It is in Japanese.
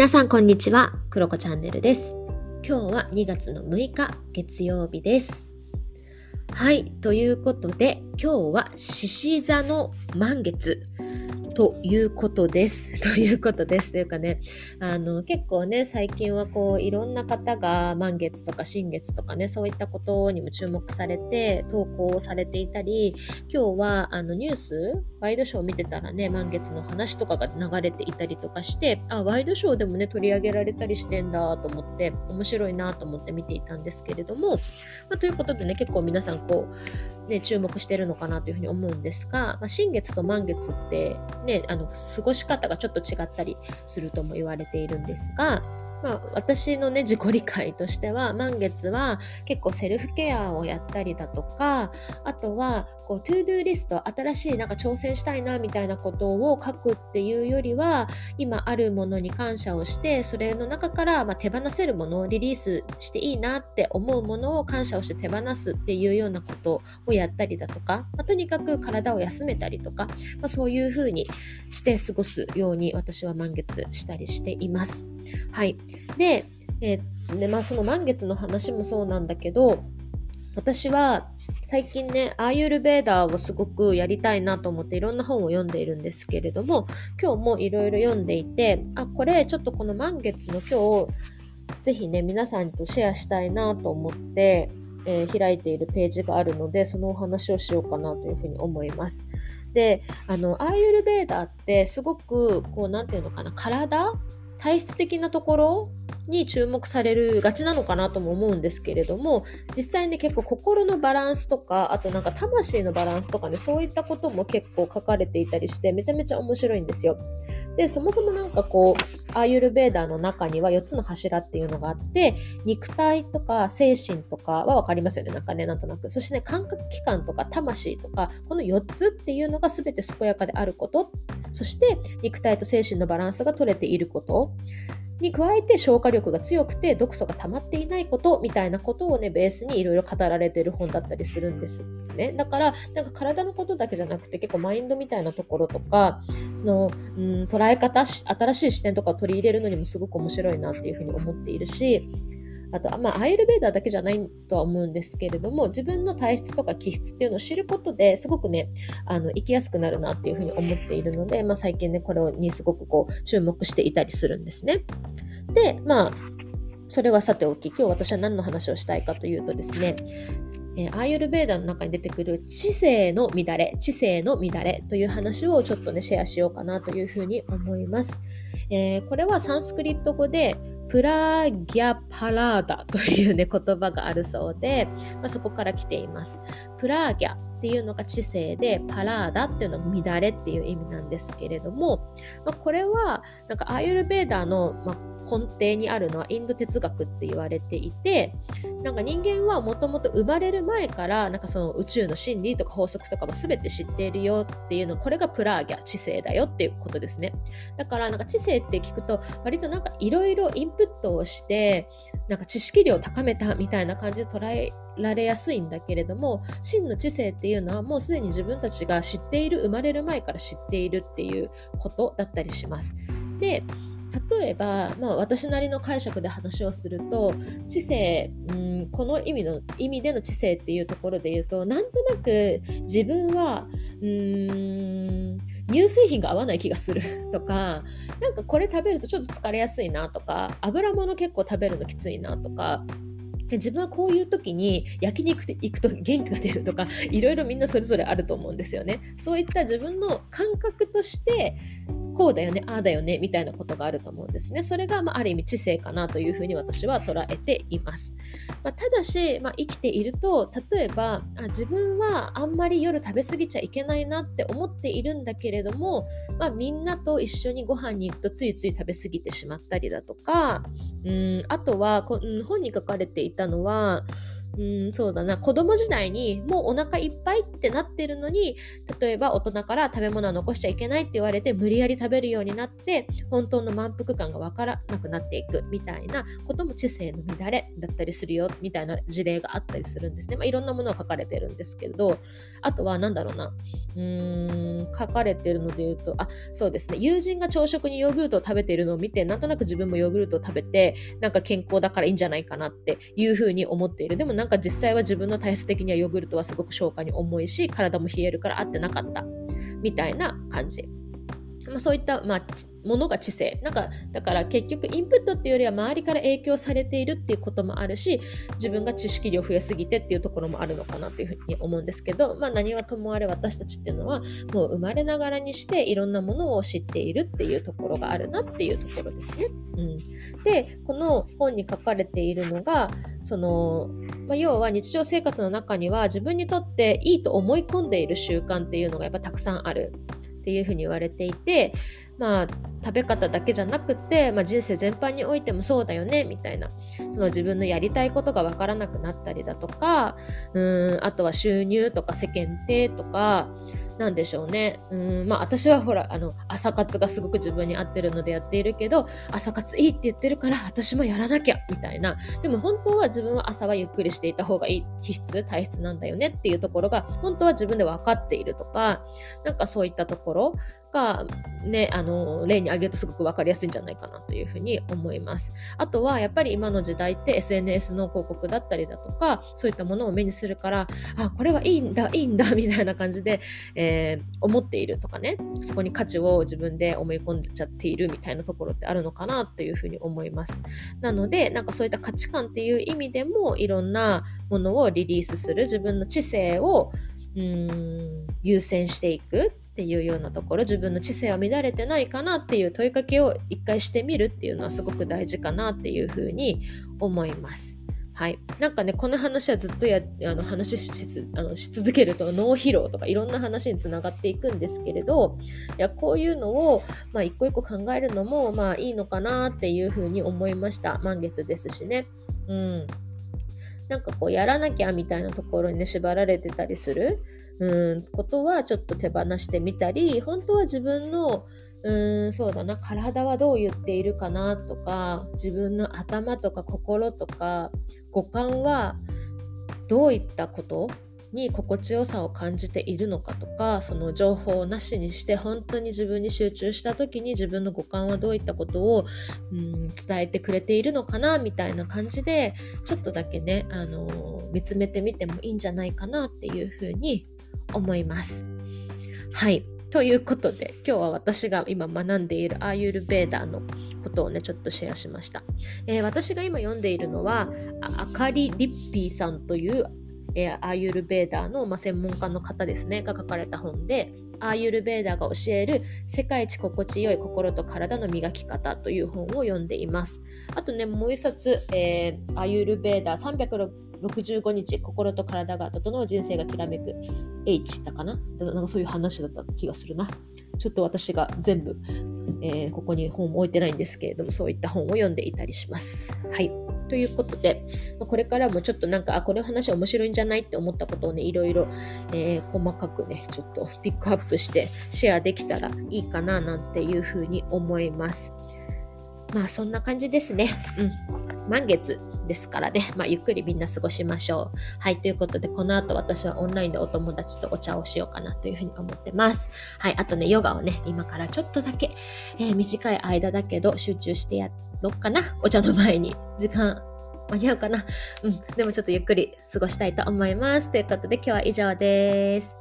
皆さんこんにちは、クロコチャンネルです。今日は2月の6日月曜日です。はい、ということで今日は獅子座の満月ということです。ということです。というかね、あの結構ね、最近はこういろんな方が満月とか新月とかね、そういったことにも注目されて投稿されていたり、今日はあのニュース、ワイドショーを見てたらね、満月の話とかが流れていたりとかして、あ、ワイドショーでもね、取り上げられたりしてんだと思って、面白いなと思って見ていたんですけれども、まあ、ということでね、結構皆さんこう、ね、注目してるのかなというふうに思うんですが、まあ、新月と満月ってね、あの、過ごし方がちょっと違ったりするとも言われているんですが、まあ、私のね、自己理解としては、満月は結構セルフケアをやったりだとか、あとは、こう、トゥードゥーリスト、新しいなんか挑戦したいな、みたいなことを書くっていうよりは、今あるものに感謝をして、それの中から、まあ、手放せるものをリリースしていいなって思うものを感謝をして手放すっていうようなことをやったりだとか、まあ、とにかく体を休めたりとか、まあ、そういう風にして過ごすように私は満月したりしています。はい。で、えーでまあ、その満月の話もそうなんだけど、私は最近ね、アーユルベーダーをすごくやりたいなと思っていろんな本を読んでいるんですけれども、今日もいろいろ読んでいて、あ、これちょっとこの満月の今日、ぜひね、皆さんとシェアしたいなと思って、えー開いているページがあるので、そのお話をしようかなというふうに思います。で、あの、アーユルベーダーってすごく、こう、なんていうのかな、体体質的なところに注目されるがちなのかなとも思うんですけれども実際に結構心のバランスとかあとなんか魂のバランスとかねそういったことも結構書かれていたりしてめちゃめちゃ面白いんですよ。でそもそもなんかこうアーユルベーダーの中には4つの柱っていうのがあって肉体とか精神とかは分かりますよね。なんかねなんとなく。そしてね感覚器官とか魂とかこの4つっていうのが全て健やかであること。そして肉体と精神のバランスが取れていること。に加えて消化力が強くて毒素が溜まっていないことみたいなことをねベースにいろいろ語られてる本だったりするんですね。だからなんか体のことだけじゃなくて結構マインドみたいなところとかその、うん、捉え方新しい視点とかを取り入れるのにもすごく面白いなっていうふうに思っているしあと、まあ、アイルベーダーだけじゃないとは思うんですけれども、自分の体質とか気質っていうのを知ることですごくね、あの、生きやすくなるなっていうふうに思っているので、まあ、最近ね、これにすごくこう、注目していたりするんですね。で、まあ、それはさておき、今日私は何の話をしたいかというとですね、えアーユルベーダーの中に出てくる知性の乱れ、知性の乱れという話をちょっとね、シェアしようかなというふうに思います。えーこれはサンスクリット語で、プラギャパラーダというね、言葉があるそうで、まあ、そこから来ています。プラーギャっていうのが知性で、パラーダっていうのが乱れっていう意味なんですけれども、まあ、これは、なんかアーユルベーダーの、まあ、根底にあるのはインド哲学って言われていてなんか人間はもともと生まれる前からなんかその宇宙の真理とか法則とかも全て知っているよっていうのこれがプラーギャ知性だよっていうことですね。だからなんか知性って聞くと割となんかいろいろインプットをしてなんか知識量を高めたみたいな感じで捉えられやすいんだけれども真の知性っていうのはもうすでに自分たちが知っている生まれる前から知っているっていうことだったりします。で例えば、まあ、私なりの解釈で話をすると知性、うん、この意味の意味での知性っていうところで言うとなんとなく自分はうん乳製品が合わない気がする とかなんかこれ食べるとちょっと疲れやすいなとか油物結構食べるのきついなとか自分はこういう時に焼肉で行くと元気が出るとかいろいろみんなそれぞれあると思うんですよね。そういった自分の感覚としてこうだよねああだよねみたいなことがあると思うんですね。それが、まあ、ある意味知性かなというふうに私は捉えています。まあ、ただし、まあ、生きていると例えばあ自分はあんまり夜食べ過ぎちゃいけないなって思っているんだけれども、まあ、みんなと一緒にご飯に行くとついつい食べ過ぎてしまったりだとかうんあとはこ、うん、本に書かれていたのはうんそうだな。子供時代にもうお腹いっぱいってなってるのに例えば大人から食べ物は残しちゃいけないって言われて無理やり食べるようになって本当の満腹感がわからなくなっていくみたいなことも知性の乱れだったりするよみたいな事例があったりするんですね、まあ、いろんなものが書かれてるんですけどあとは何だろうな。うーん書かれてるので言うとあそうですね。友人が朝食にヨーグルトを食べているのを見てなんとなく自分もヨーグルトを食べてなんか健康だからいいんじゃないかなっていうふうに思っている。でもなんか実際は自分の体質的にはヨーグルトはすごく消化に重いし体も冷えるから合ってなかったみたいな感じ。まあ、そういった、まあ、ものが知性なんかだから結局インプットっていうよりは周りから影響されているっていうこともあるし自分が知識量増えすぎてっていうところもあるのかなというふうに思うんですけど、まあ、何はともあれ私たちっていうのはもう生まれながらにしていろんなものを知っているっていうところがあるなっていうところですね。うん、でこの本に書かれているのがその、まあ、要は日常生活の中には自分にとっていいと思い込んでいる習慣っていうのがやっぱたくさんある。っていうふうに言われていてまあ食べ方だけじゃなくて、まあ、人生全般においてもそうだよねみたいなその自分のやりたいことが分からなくなったりだとかうんあとは収入とか世間体とかなんでしょうね。うん、まあ私はほら、あの、朝活がすごく自分に合ってるのでやっているけど、朝活いいって言ってるから私もやらなきゃみたいな。でも本当は自分は朝はゆっくりしていた方がいい気質、体質なんだよねっていうところが本当は自分で分かっているとか、なんかそういったところがね、あの、例に挙げるとすごく分かりやすいんじゃないかなというふうに思います。あとはやっぱり今の時代って SNS の広告だったりだとか、そういったものを目にするから、あ、これはいいんだ、いいんだ、みたいな感じで、えー、思っているとかね、そこに価値を自分で思い込んじゃっているみたいなところってあるのかなというふうに思います。なので、なんかそういった価値観っていう意味でも、いろんなものをリリースする自分の知性をうん優先していくっていうようなところ自分の知性は乱れてないかなっていう問いかけを一回してみるっていうのはすごく大事かなっていうふうに思います。はい、なんかねこの話はずっとやあの話しあのし続けると脳疲労とかいろんな話につながっていくんですけれどいやこういうのを、まあ、一個一個考えるのもまあいいのかなっていうふうに思いました満月ですしね。うんなんかこうやらなきゃみたいなところにね縛られてたりするうんことはちょっと手放してみたり本当は自分のうんそうだな体はどう言っているかなとか自分の頭とか心とか五感はどういったことに心地よさを感じているのかとかその情報をなしにして本当に自分に集中した時に自分の五感はどういったことを、うん、伝えてくれているのかなみたいな感じでちょっとだけね、あのー、見つめてみてもいいんじゃないかなっていうふうに思います。はい。ということで、今日は私が今学んでいるアーユルベーダーのことをね、ちょっとシェアしました。えー、私が今読んでいるのは、あかりリッピーさんという、えー、アーユルベーダーの、まあ、専門家の方ですね、が書かれた本で、アーユルベーダーが教える世界一心地よい心と体の磨き方という本を読んでいます。あとね、もう一冊、えー、アーユルベーダー360 65日心と体が整う人生がきらめく H だかな？なんかそういう話だった気がするな。ちょっと私が全部、えー、ここに本を置いてないんですけれども、そういった本を読んでいたりします。はい。ということで、まこれからもちょっとなんか、あ、この話面白いんじゃない？って思ったことをね、いろいろ、えー、細かくね、ちょっとピックアップしてシェアできたらいいかななんていうふうに思います。まあそんな感じですね。うん。満月ですからね、まあ、ゆっくりみんな過ごしましょう。はい、ということで、この後私はオンラインでお友達とお茶をしようかなというふうに思ってます。はい、あとね、ヨガをね、今からちょっとだけ、えー、短い間だけど集中してやろうかな。お茶の前に時間間に合うかな。うん、でもちょっとゆっくり過ごしたいと思います。ということで今日は以上です。